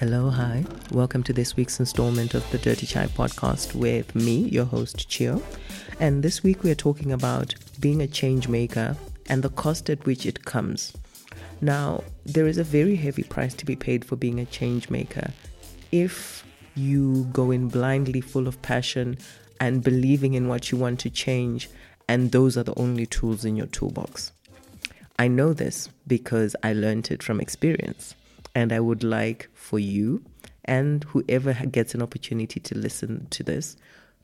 Hello, hi. Welcome to this week's installment of the Dirty Chai podcast with me, your host, Chio. And this week we are talking about being a change maker and the cost at which it comes. Now, there is a very heavy price to be paid for being a change maker if you go in blindly full of passion and believing in what you want to change, and those are the only tools in your toolbox. I know this because I learned it from experience. And I would like for you and whoever gets an opportunity to listen to this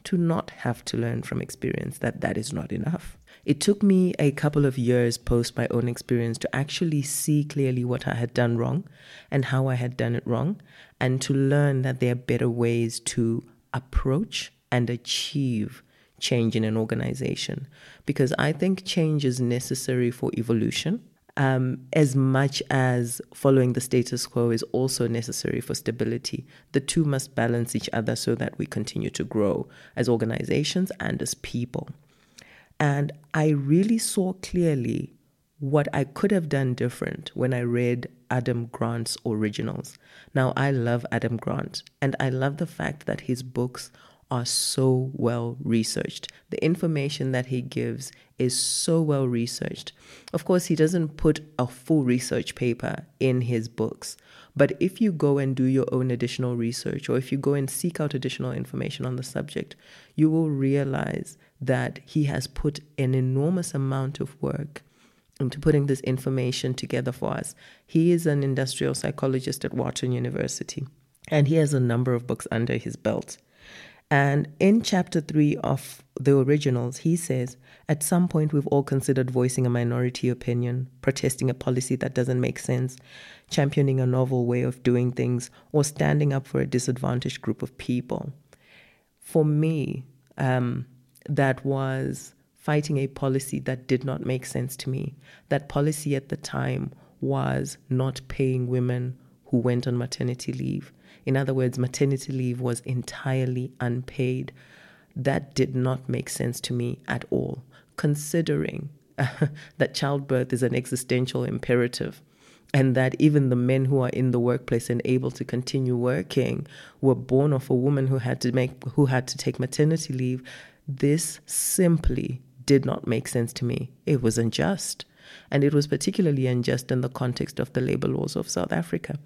to not have to learn from experience that that is not enough. It took me a couple of years post my own experience to actually see clearly what I had done wrong and how I had done it wrong, and to learn that there are better ways to approach and achieve change in an organization. Because I think change is necessary for evolution um, as much as following the status quo is also necessary for stability. The two must balance each other so that we continue to grow as organizations and as people. And I really saw clearly what I could have done different when I read Adam Grant's originals. Now, I love Adam Grant, and I love the fact that his books are so well researched. The information that he gives is so well researched. Of course, he doesn't put a full research paper in his books, but if you go and do your own additional research or if you go and seek out additional information on the subject, you will realize that he has put an enormous amount of work into putting this information together for us. He is an industrial psychologist at Wharton University, and he has a number of books under his belt. And in chapter three of the originals, he says, At some point, we've all considered voicing a minority opinion, protesting a policy that doesn't make sense, championing a novel way of doing things, or standing up for a disadvantaged group of people. For me, um, that was fighting a policy that did not make sense to me. That policy at the time was not paying women who went on maternity leave. In other words, maternity leave was entirely unpaid. That did not make sense to me at all, considering that childbirth is an existential imperative and that even the men who are in the workplace and able to continue working were born of a woman who had to make who had to take maternity leave this simply did not make sense to me it was unjust and it was particularly unjust in the context of the labor laws of South Africa.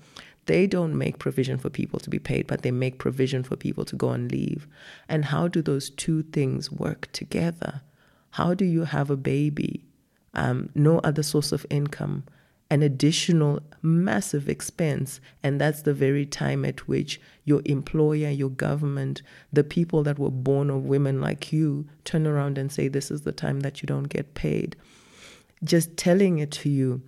They don't make provision for people to be paid, but they make provision for people to go on leave. And how do those two things work together? How do you have a baby, um, no other source of income, an additional massive expense. And that's the very time at which your employer, your government, the people that were born of women like you turn around and say, This is the time that you don't get paid just telling it to you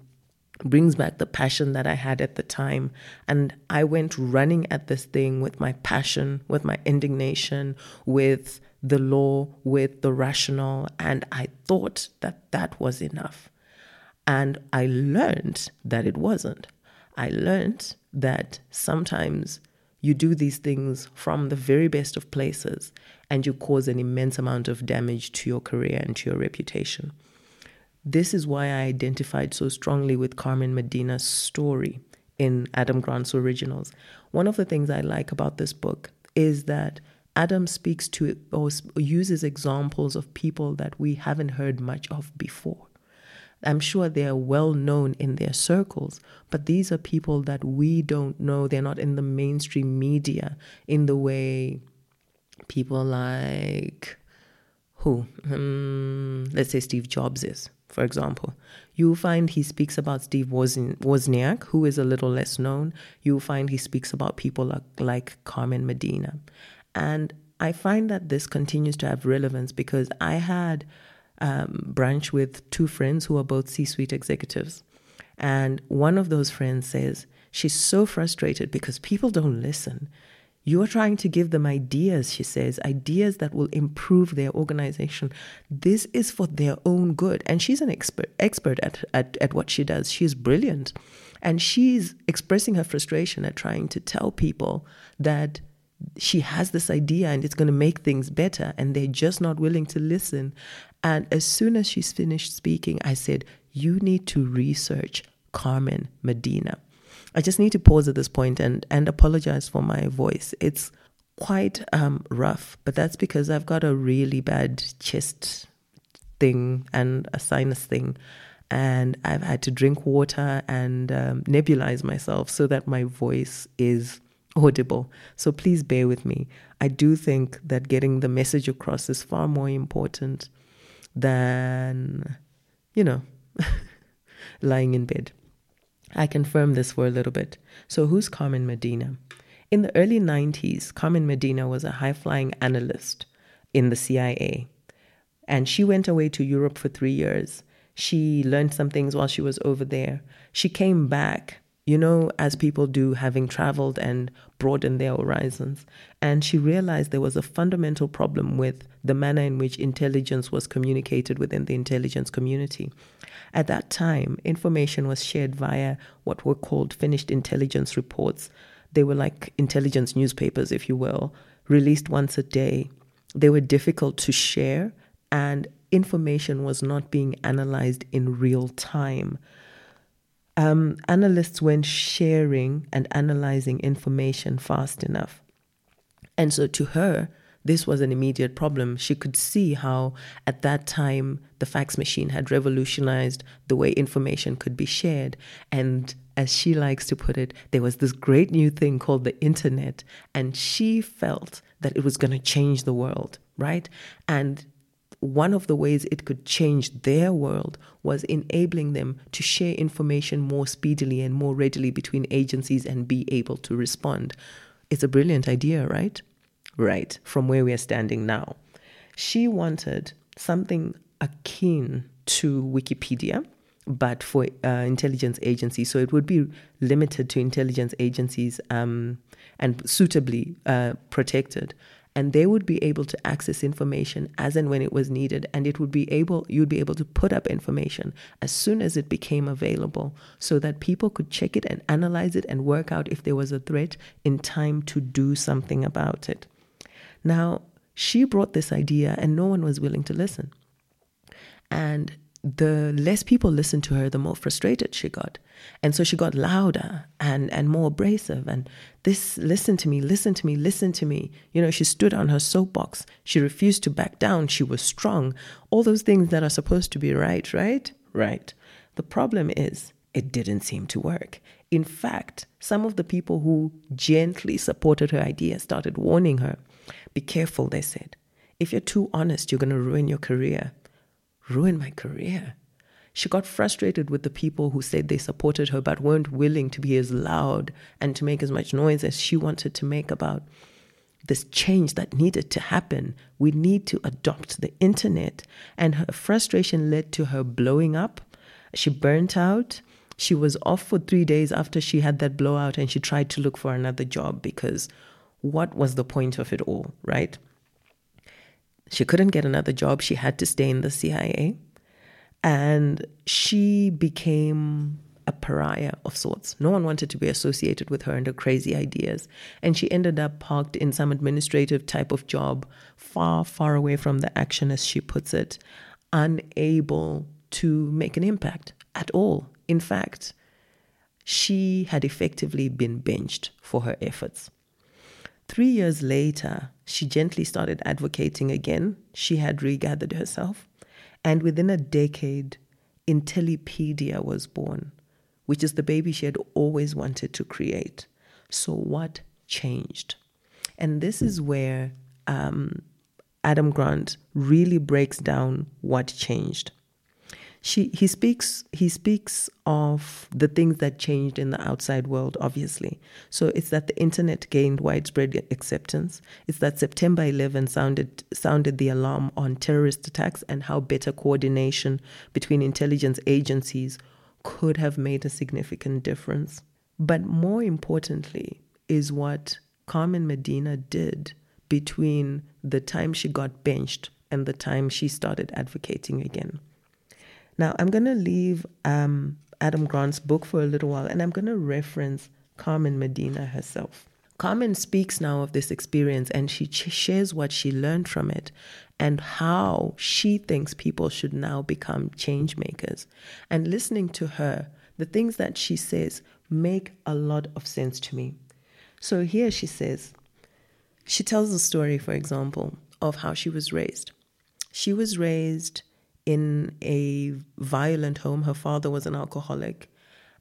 brings back the passion that I had at the time. And I went running at this thing with my passion, with my indignation, with the law, with the rational. And I thought that that was enough. And I learned that it wasn't. I learned that sometimes you do these things from the very best of places and you cause an immense amount of damage to your career and to your reputation. This is why I identified so strongly with Carmen Medina's story in Adam Grant's originals. One of the things I like about this book is that Adam speaks to or uses examples of people that we haven't heard much of before. I'm sure they are well known in their circles, but these are people that we don't know. They're not in the mainstream media in the way people like who? Um, let's say Steve Jobs is for example. You'll find he speaks about Steve Wozniak, who is a little less known. You'll find he speaks about people like, like Carmen Medina. And I find that this continues to have relevance because I had um, brunch with two friends who are both C suite executives. And one of those friends says she's so frustrated because people don't listen. You're trying to give them ideas, she says, ideas that will improve their organization. This is for their own good. And she's an expert expert at, at, at what she does. She's brilliant. And she's expressing her frustration at trying to tell people that she has this idea and it's going to make things better. And they're just not willing to listen. And as soon as she's finished speaking, I said, You need to research Carmen Medina. I just need to pause at this point and, and apologize for my voice. It's quite um, rough, but that's because I've got a really bad chest thing and a sinus thing. And I've had to drink water and um, nebulize myself so that my voice is audible. So please bear with me. I do think that getting the message across is far more important than, you know, lying in bed. I confirm this for a little bit. So, who's Carmen Medina? In the early 90s, Carmen Medina was a high flying analyst in the CIA. And she went away to Europe for three years. She learned some things while she was over there. She came back you know, as people do, having traveled and broadened their horizons. And she realized there was a fundamental problem with the manner in which intelligence was communicated within the intelligence community. At that time, information was shared via what were called finished intelligence reports. They were like intelligence newspapers, if you will, released once a day. They were difficult to share, and information was not being analyzed in real time um, analysts weren't sharing and analyzing information fast enough. And so to her, this was an immediate problem. She could see how, at that time, the fax machine had revolutionized the way information could be shared. And as she likes to put it, there was this great new thing called the internet. And she felt that it was going to change the world, right? And one of the ways it could change their world was enabling them to share information more speedily and more readily between agencies and be able to respond. It's a brilliant idea, right? Right, from where we are standing now. She wanted something akin to Wikipedia, but for uh, intelligence agencies. So it would be limited to intelligence agencies um, and suitably uh, protected and they would be able to access information as and when it was needed and it would be able you'd be able to put up information as soon as it became available so that people could check it and analyze it and work out if there was a threat in time to do something about it. Now she brought this idea and no one was willing to listen. And the less people listened to her, the more frustrated she got. And so she got louder and, and more abrasive. And this, listen to me, listen to me, listen to me. You know, she stood on her soapbox. She refused to back down. She was strong. All those things that are supposed to be right, right? Right. The problem is, it didn't seem to work. In fact, some of the people who gently supported her idea started warning her. Be careful, they said. If you're too honest, you're going to ruin your career ruin my career. She got frustrated with the people who said they supported her but weren't willing to be as loud and to make as much noise as she wanted to make about this change that needed to happen. We need to adopt the internet. And her frustration led to her blowing up. She burnt out. She was off for three days after she had that blowout and she tried to look for another job because what was the point of it all, right? She couldn't get another job. She had to stay in the CIA. And she became a pariah of sorts. No one wanted to be associated with her and her crazy ideas. And she ended up parked in some administrative type of job, far, far away from the action, as she puts it, unable to make an impact at all. In fact, she had effectively been benched for her efforts. Three years later, she gently started advocating again. She had regathered herself. And within a decade, Intellipedia was born, which is the baby she had always wanted to create. So, what changed? And this is where um, Adam Grant really breaks down what changed she he speaks he speaks of the things that changed in the outside world obviously. So it's that the internet gained widespread acceptance. It's that september 11 sounded sounded the alarm on terrorist attacks and how better coordination between intelligence agencies could have made a significant difference. But more importantly is what carmen medina did between the time she got benched and the time she started advocating again now, I'm going to leave um, Adam Grant's book for a little while and I'm going to reference Carmen Medina herself. Carmen speaks now of this experience and she ch- shares what she learned from it and how she thinks people should now become change makers. And listening to her, the things that she says make a lot of sense to me. So here she says, she tells a story, for example, of how she was raised. She was raised in a violent home. Her father was an alcoholic,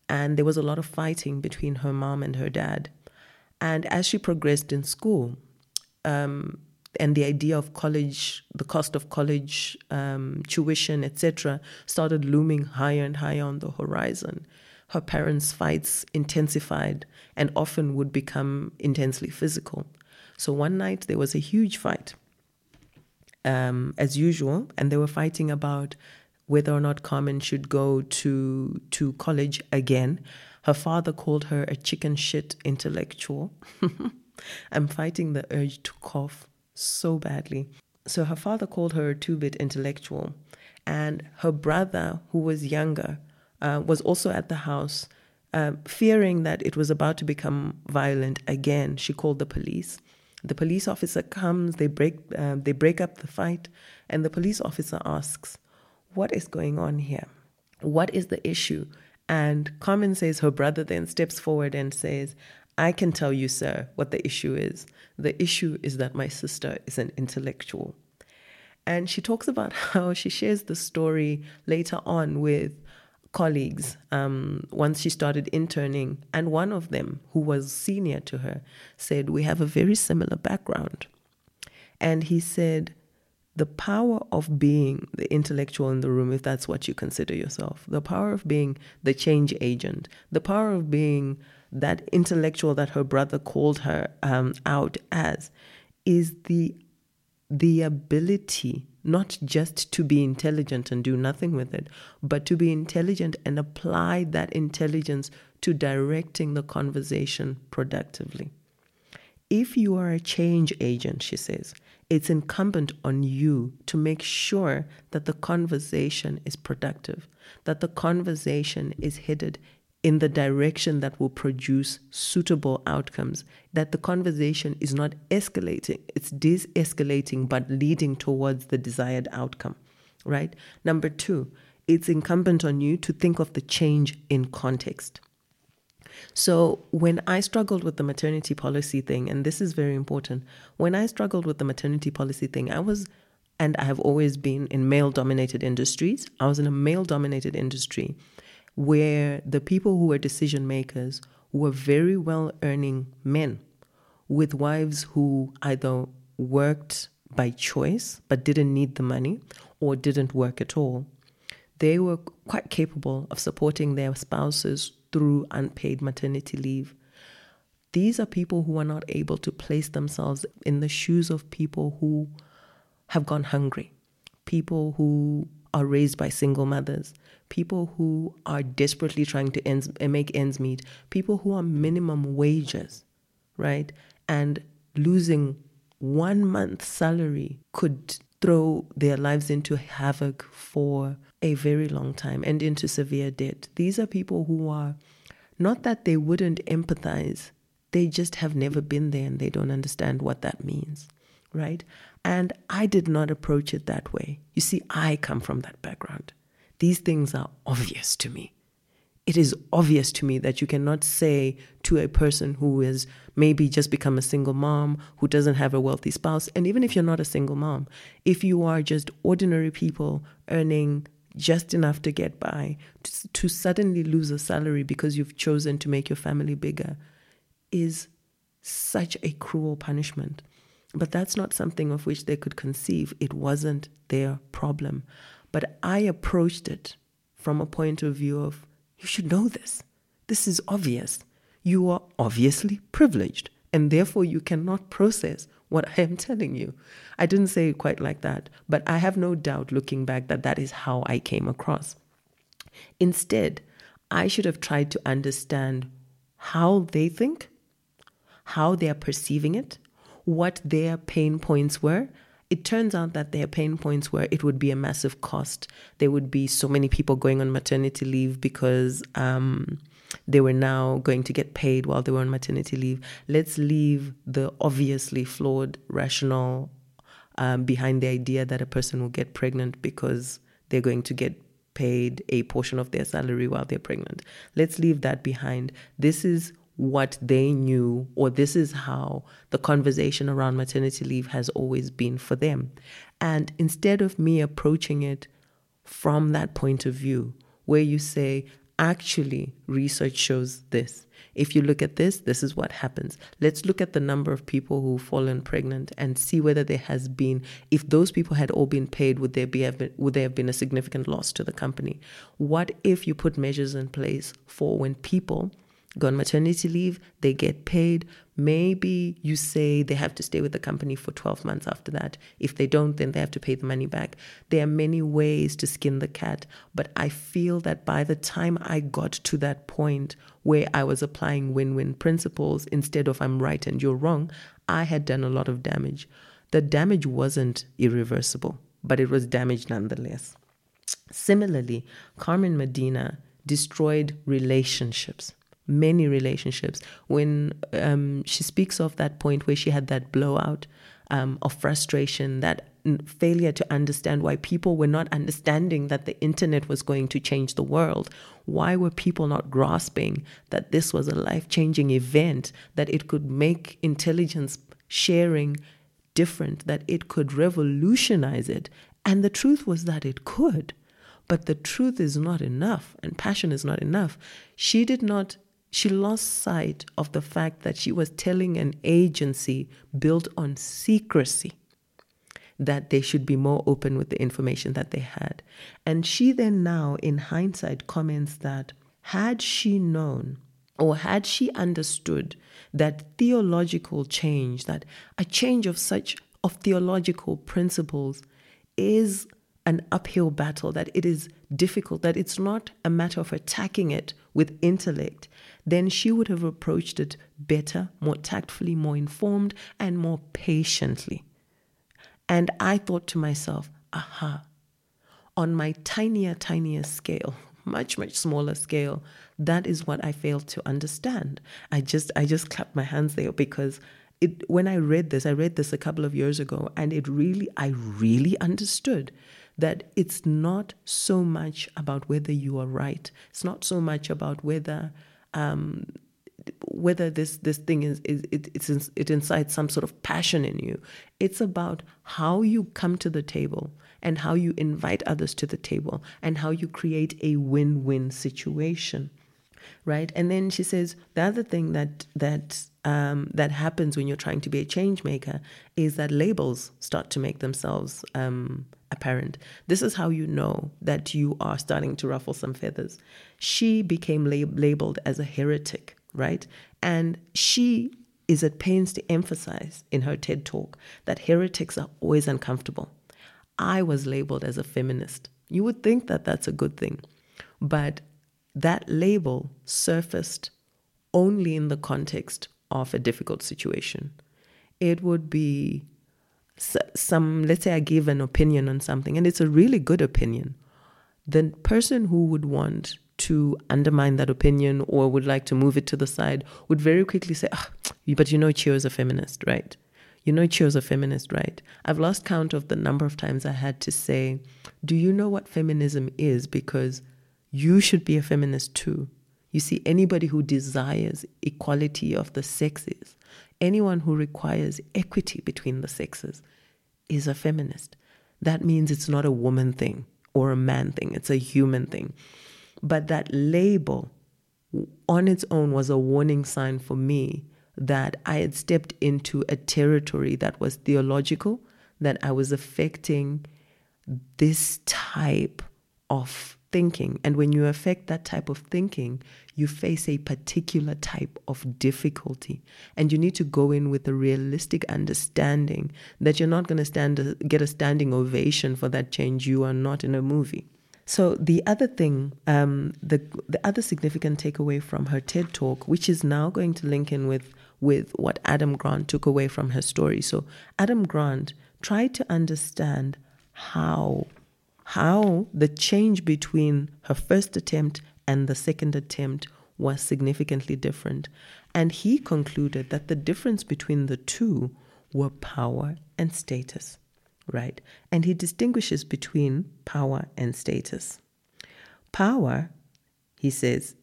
and there was a lot of fighting between her mom and her dad. And as she progressed in school, um, and the idea of college, the cost of college um, tuition, etc., started looming higher and higher on the horizon. Her parents' fights intensified and often would become intensely physical. So one night there was a huge fight, um, as usual, and they were fighting about whether or not Carmen should go to to college again. Her father called her a chicken shit intellectual. I'm fighting the urge to cough so badly. So her father called her a two bit intellectual, and her brother, who was younger, uh, was also at the house. Uh, fearing that it was about to become violent again, she called the police. The police officer comes, they break, uh, they break up the fight, and the police officer asks, What is going on here? What is the issue? And Carmen says her brother then steps forward and says, I can tell you, sir, what the issue is. The issue is that my sister is an intellectual. And she talks about how she shares the story later on with colleagues um, once she started interning. And one of them, who was senior to her, said, We have a very similar background. And he said, the power of being the intellectual in the room, if that's what you consider yourself, the power of being the change agent, the power of being that intellectual that her brother called her um, out as is the the ability not just to be intelligent and do nothing with it, but to be intelligent and apply that intelligence to directing the conversation productively. If you are a change agent, she says, it's incumbent on you to make sure that the conversation is productive, that the conversation is headed in the direction that will produce suitable outcomes, that the conversation is not escalating, it's de escalating, but leading towards the desired outcome, right? Number two, it's incumbent on you to think of the change in context. So, when I struggled with the maternity policy thing, and this is very important, when I struggled with the maternity policy thing, I was, and I have always been in male dominated industries, I was in a male dominated industry where the people who were decision makers were very well earning men with wives who either worked by choice but didn't need the money or didn't work at all. They were quite capable of supporting their spouses through unpaid maternity leave. These are people who are not able to place themselves in the shoes of people who have gone hungry, people who are raised by single mothers, people who are desperately trying to ends, uh, make ends meet, people who are minimum wages, right? And losing one month's salary could throw their lives into havoc for a very long time and into severe debt. These are people who are not that they wouldn't empathize, they just have never been there and they don't understand what that means, right? And I did not approach it that way. You see, I come from that background. These things are obvious to me. It is obvious to me that you cannot say to a person who has maybe just become a single mom, who doesn't have a wealthy spouse, and even if you're not a single mom, if you are just ordinary people earning just enough to get by, to, to suddenly lose a salary because you've chosen to make your family bigger is such a cruel punishment. But that's not something of which they could conceive. It wasn't their problem. But I approached it from a point of view of, you should know this. This is obvious. You are obviously privileged, and therefore you cannot process what I am telling you. I didn't say it quite like that, but I have no doubt looking back that that is how I came across. Instead, I should have tried to understand how they think, how they are perceiving it, what their pain points were, it turns out that their pain points were it would be a massive cost. There would be so many people going on maternity leave because um, they were now going to get paid while they were on maternity leave. Let's leave the obviously flawed rationale um, behind the idea that a person will get pregnant because they're going to get paid a portion of their salary while they're pregnant. Let's leave that behind. This is what they knew, or this is how the conversation around maternity leave has always been for them. And instead of me approaching it from that point of view, where you say, actually, research shows this. If you look at this, this is what happens. Let's look at the number of people who've fallen pregnant and see whether there has been, if those people had all been paid, would there be would there have been a significant loss to the company? What if you put measures in place for when people go on maternity leave, they get paid. Maybe you say they have to stay with the company for 12 months after that. If they don't, then they have to pay the money back. There are many ways to skin the cat, but I feel that by the time I got to that point where I was applying win win principles instead of I'm right and you're wrong, I had done a lot of damage. The damage wasn't irreversible, but it was damage nonetheless. Similarly, Carmen Medina destroyed relationships many relationships. When um, she speaks of that point where she had that blowout um, of frustration, that failure to understand why people were not understanding that the internet was going to change the world. Why were people not grasping that this was a life changing event, that it could make intelligence sharing different, that it could revolutionize it? And the truth was that it could. But the truth is not enough, and passion is not enough. She did not she lost sight of the fact that she was telling an agency built on secrecy that they should be more open with the information that they had. And she then now, in hindsight, comments that had she known or had she understood that theological change, that a change of such of theological principles is an uphill battle, that it is difficult, that it's not a matter of attacking it with intellect, then she would have approached it better, more tactfully, more informed, and more patiently. And I thought to myself, aha, on my tinier, tinier scale, much, much smaller scale, that is what I failed to understand. I just I just clapped my hands there because it when I read this, I read this a couple of years ago, and it really, I really understood that it's not so much about whether you are right. It's not so much about whether um, whether this this thing is, is it, it's it incites some sort of passion in you. It's about how you come to the table and how you invite others to the table and how you create a win-win situation right and then she says the other thing that that um, that happens when you're trying to be a change maker is that labels start to make themselves um, apparent. This is how you know that you are starting to ruffle some feathers. She became lab- labeled as a heretic, right? And she is at pains to emphasize in her TED talk that heretics are always uncomfortable. I was labeled as a feminist. You would think that that's a good thing. But that label surfaced only in the context of a difficult situation. It would be some let's say i give an opinion on something and it's a really good opinion the person who would want to undermine that opinion or would like to move it to the side would very quickly say oh, but you know Chio is a feminist right? You know Chio is a feminist right? I've lost count of the number of times i had to say do you know what feminism is? Because you should be a feminist too. You see anybody who desires equality of the sexes anyone who requires equity between the sexes is a feminist. That means it's not a woman thing or a man thing, it's a human thing. But that label on its own was a warning sign for me that I had stepped into a territory that was theological, that I was affecting this type of thinking. And when you affect that type of thinking, you face a particular type of difficulty. And you need to go in with a realistic understanding that you're not going to stand get a standing ovation for that change. You are not in a movie. So the other thing, um, the the other significant takeaway from her TED talk, which is now going to link in with with what Adam Grant took away from her story. So Adam Grant tried to understand how how the change between her first attempt and the second attempt was significantly different. And he concluded that the difference between the two were power and status, right? And he distinguishes between power and status. Power, he says,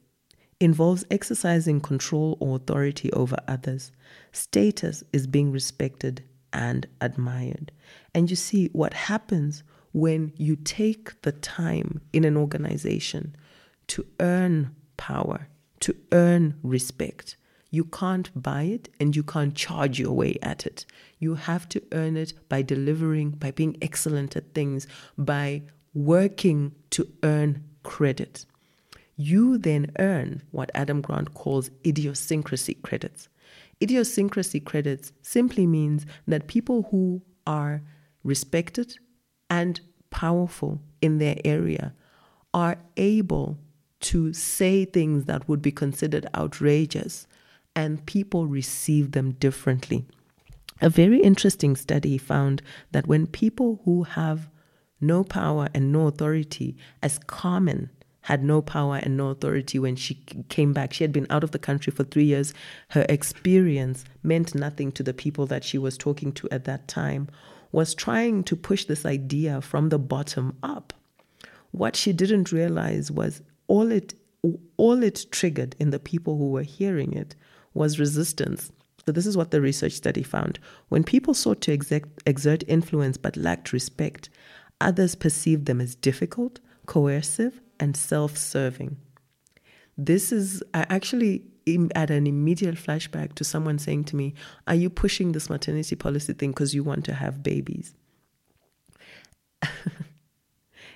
involves exercising control or authority over others. Status is being respected and admired. And you see what happens when you take the time in an organization to earn power, to earn respect. You can't buy it and you can't charge your way at it. You have to earn it by delivering, by being excellent at things, by working to earn credit. You then earn what Adam Grant calls idiosyncrasy credits. Idiosyncrasy credits simply means that people who are respected and powerful in their area are able to say things that would be considered outrageous, and people receive them differently. A very interesting study found that when people who have no power and no authority, as Carmen had no power and no authority when she came back. She had been out of the country for three years. Her experience meant nothing to the people that she was talking to at that time, was trying to push this idea from the bottom up. What she didn't realize was all it all it triggered in the people who were hearing it was resistance. So, this is what the research study found. When people sought to exert exert influence but lacked respect, others perceived them as difficult, coercive, and self serving. This is, I actually had an immediate flashback to someone saying to me, Are you pushing this maternity policy thing because you want to have babies?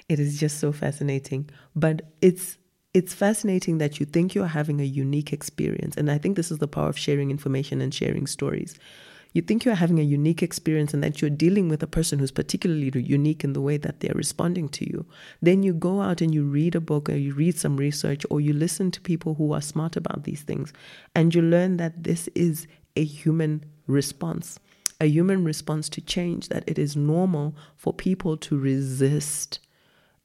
it is just so fascinating. But it's it's fascinating that you think you're having a unique experience. And I think this is the power of sharing information and sharing stories you think you're having a unique experience and that you're dealing with a person who's particularly unique in the way that they're responding to you. Then you go out and you read a book or you read some research or you listen to people who are smart about these things and you learn that this is a human response. A human response to change, that it is normal for people to resist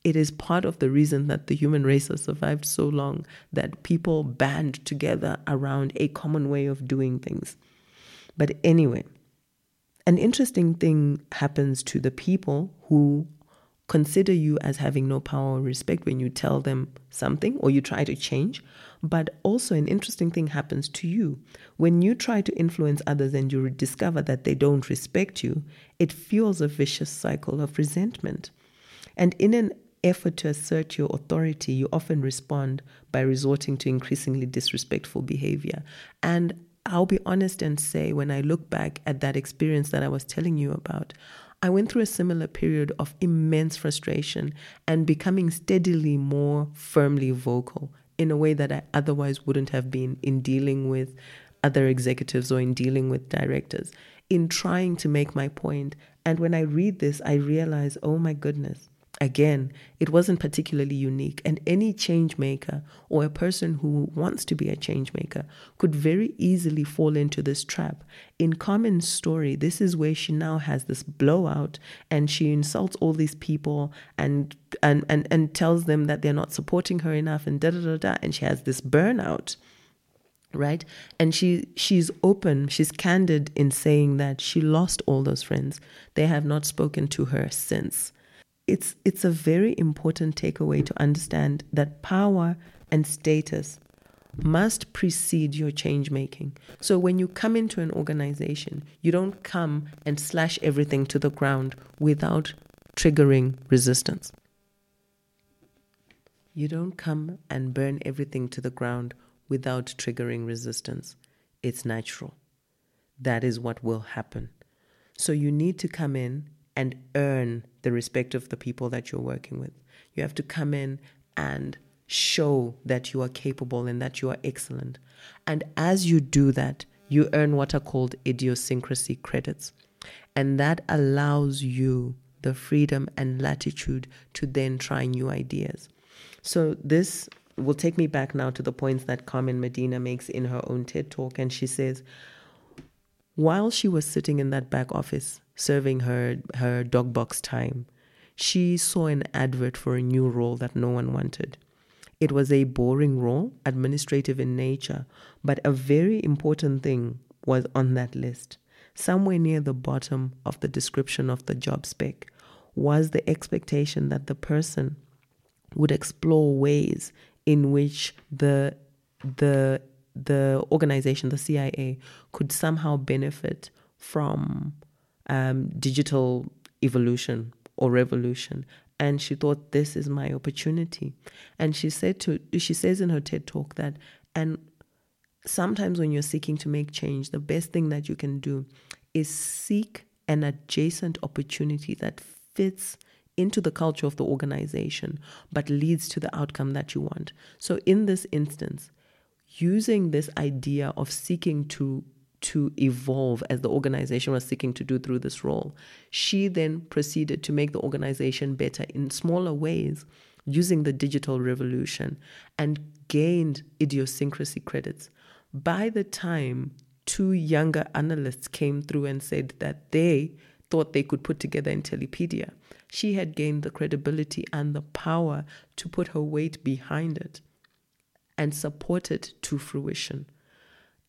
it is part of the reason that the human race has survived so long that people band together around a common way of doing things. But anyway, an interesting thing happens to the people who consider you as having no power or respect when you tell them something or you try to change. But also, an interesting thing happens to you. When you try to influence others and you discover that they don't respect you, it fuels a vicious cycle of resentment. And in an effort to assert your authority, you often respond by resorting to increasingly disrespectful behavior. And I'll be honest and say, when I look back at that experience that I was telling you about, I went through a similar period of immense frustration and becoming steadily more firmly vocal in a way that I otherwise wouldn't have been in dealing with other executives or in dealing with directors, in trying to make my point. And when I read this, I realize, oh my goodness, Again, it wasn't particularly unique, and any change maker or a person who wants to be a change maker could very easily fall into this trap. In Carmen's story, this is where she now has this blowout and she insults all these people and and and, and tells them that they're not supporting her enough and da da da da and she has this burnout right? And she she's open she's candid in saying that she lost all those friends. They have not spoken to her since it's it's a very important takeaway to understand that power and status must precede your change making. So when you come into an organization, you don't come and slash everything to the ground without triggering resistance. You don't come and burn everything to the ground without triggering resistance. It's natural. That is what will happen. So you need to come in and earn the respect of the people that you're working with. You have to come in and show that you are capable and that you are excellent. And as you do that, you earn what are called idiosyncrasy credits. And that allows you the freedom and latitude to then try new ideas. So, this will take me back now to the points that Carmen Medina makes in her own TED talk. And she says, while she was sitting in that back office serving her, her dog box time, she saw an advert for a new role that no one wanted. It was a boring role, administrative in nature, but a very important thing was on that list. Somewhere near the bottom of the description of the job spec was the expectation that the person would explore ways in which the the the organization, the CIA, could somehow benefit from um, digital evolution or revolution. And she thought, this is my opportunity. And she said to, she says in her TED talk that, and sometimes when you're seeking to make change, the best thing that you can do is seek an adjacent opportunity that fits into the culture of the organization, but leads to the outcome that you want. So in this instance, using this idea of seeking to to evolve as the organization was seeking to do through this role. She then proceeded to make the organization better in smaller ways using the digital revolution and gained idiosyncrasy credits. By the time two younger analysts came through and said that they thought they could put together Intellipedia, she had gained the credibility and the power to put her weight behind it and support it to fruition.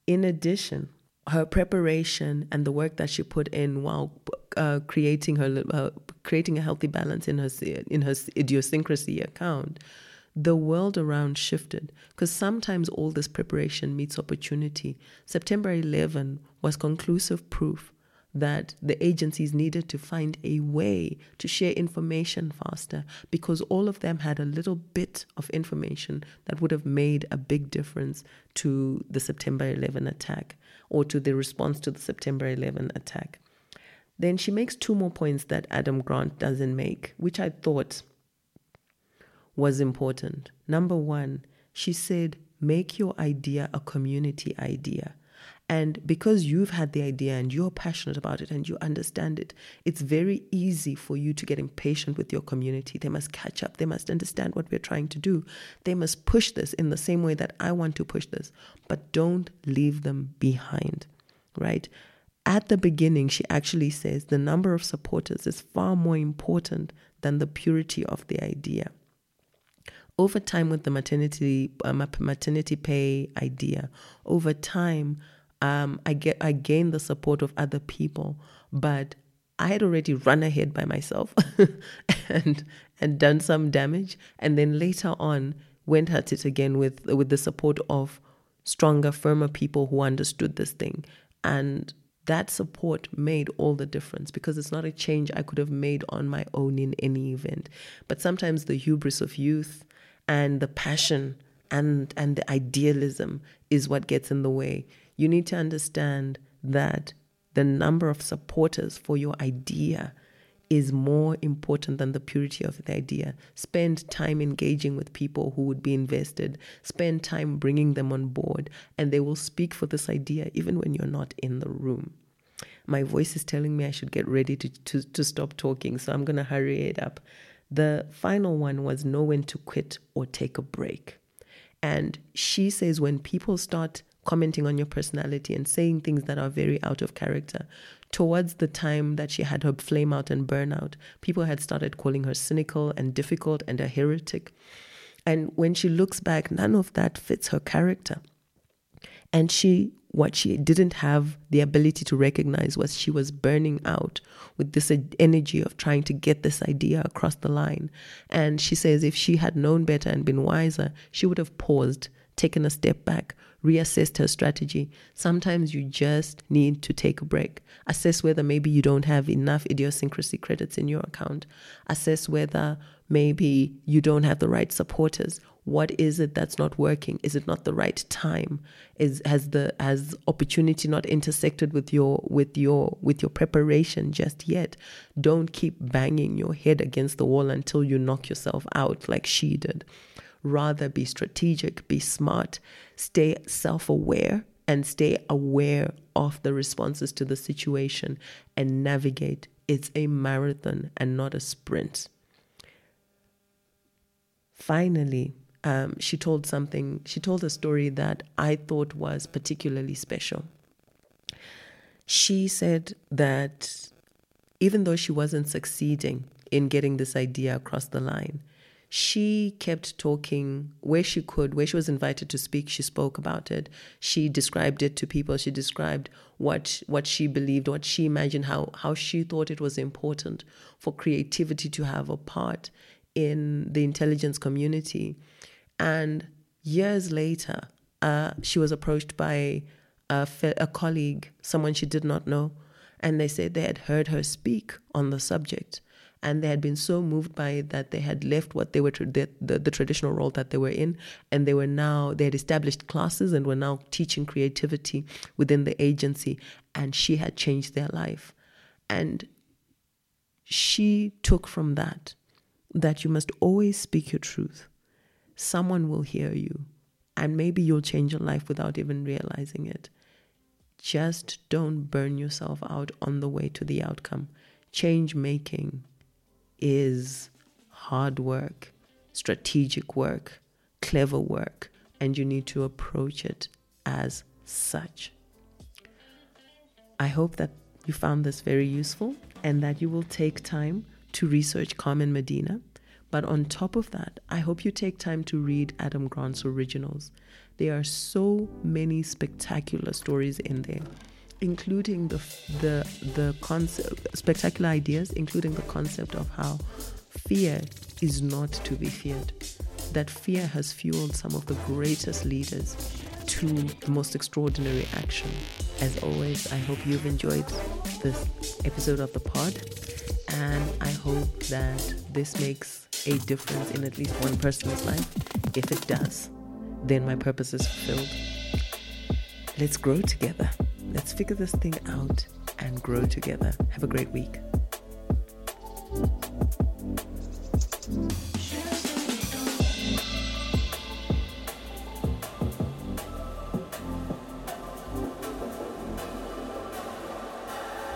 In addition, her preparation and the work that she put in while uh, creating her uh, creating a healthy balance in her in her idiosyncrasy account, the world around shifted because sometimes all this preparation meets opportunity. September 11 was conclusive proof that the agencies needed to find a way to share information faster because all of them had a little bit of information that would have made a big difference to the September 11 attack or to the response to the September 11 attack. Then she makes two more points that Adam Grant doesn't make, which I thought was important. Number one, she said, make your idea a community idea. And because you've had the idea and you're passionate about it and you understand it, it's very easy for you to get impatient with your community. They must catch up. They must understand what we're trying to do. They must push this in the same way that I want to push this. But don't leave them behind, right? At the beginning, she actually says the number of supporters is far more important than the purity of the idea over time with the maternity uh, maternity pay idea over time um, I get I gained the support of other people, but I had already run ahead by myself and and done some damage, and then later on went at it again with with the support of stronger, firmer people who understood this thing, and that support made all the difference because it's not a change I could have made on my own in any event. But sometimes the hubris of youth and the passion and and the idealism is what gets in the way you need to understand that the number of supporters for your idea is more important than the purity of the idea. Spend time engaging with people who would be invested. Spend time bringing them on board, and they will speak for this idea even when you're not in the room. My voice is telling me I should get ready to, to, to stop talking, so I'm going to hurry it up. The final one was know when to quit or take a break. And she says when people start commenting on your personality and saying things that are very out of character. Towards the time that she had her flame out and burnout, people had started calling her cynical and difficult and a heretic. And when she looks back, none of that fits her character. And she, what she didn't have the ability to recognize was she was burning out with this energy of trying to get this idea across the line. And she says if she had known better and been wiser, she would have paused, taken a step back, reassessed her strategy. Sometimes you just need to take a break. Assess whether maybe you don't have enough idiosyncrasy credits in your account. Assess whether maybe you don't have the right supporters. What is it that's not working? Is it not the right time? Is has the has opportunity not intersected with your with your with your preparation just yet? Don't keep banging your head against the wall until you knock yourself out like she did. Rather be strategic, be smart, stay self aware, and stay aware of the responses to the situation and navigate. It's a marathon and not a sprint. Finally, um, she told something, she told a story that I thought was particularly special. She said that even though she wasn't succeeding in getting this idea across the line, she kept talking where she could, where she was invited to speak, she spoke about it. She described it to people. She described what what she believed, what she imagined, how how she thought it was important for creativity to have a part in the intelligence community. And years later, uh, she was approached by a, a colleague, someone she did not know, and they said they had heard her speak on the subject and they had been so moved by it that they had left what they were the, the, the, traditional role that they were in and they were now they had established classes and were now teaching creativity within the agency and she had changed their life. And she took from that that you must always speak your truth someone will hear you and maybe you'll change your life without even realizing it just don't burn yourself out on the way to the outcome change making is hard work, strategic work, clever work, and you need to approach it as such. I hope that you found this very useful and that you will take time to research Carmen Medina. But on top of that, I hope you take time to read Adam Grant's originals. There are so many spectacular stories in there including the the the concept spectacular ideas including the concept of how fear is not to be feared that fear has fueled some of the greatest leaders to the most extraordinary action as always i hope you've enjoyed this episode of the pod and i hope that this makes a difference in at least one person's life if it does then my purpose is fulfilled let's grow together Let's figure this thing out and grow together. Have a great week.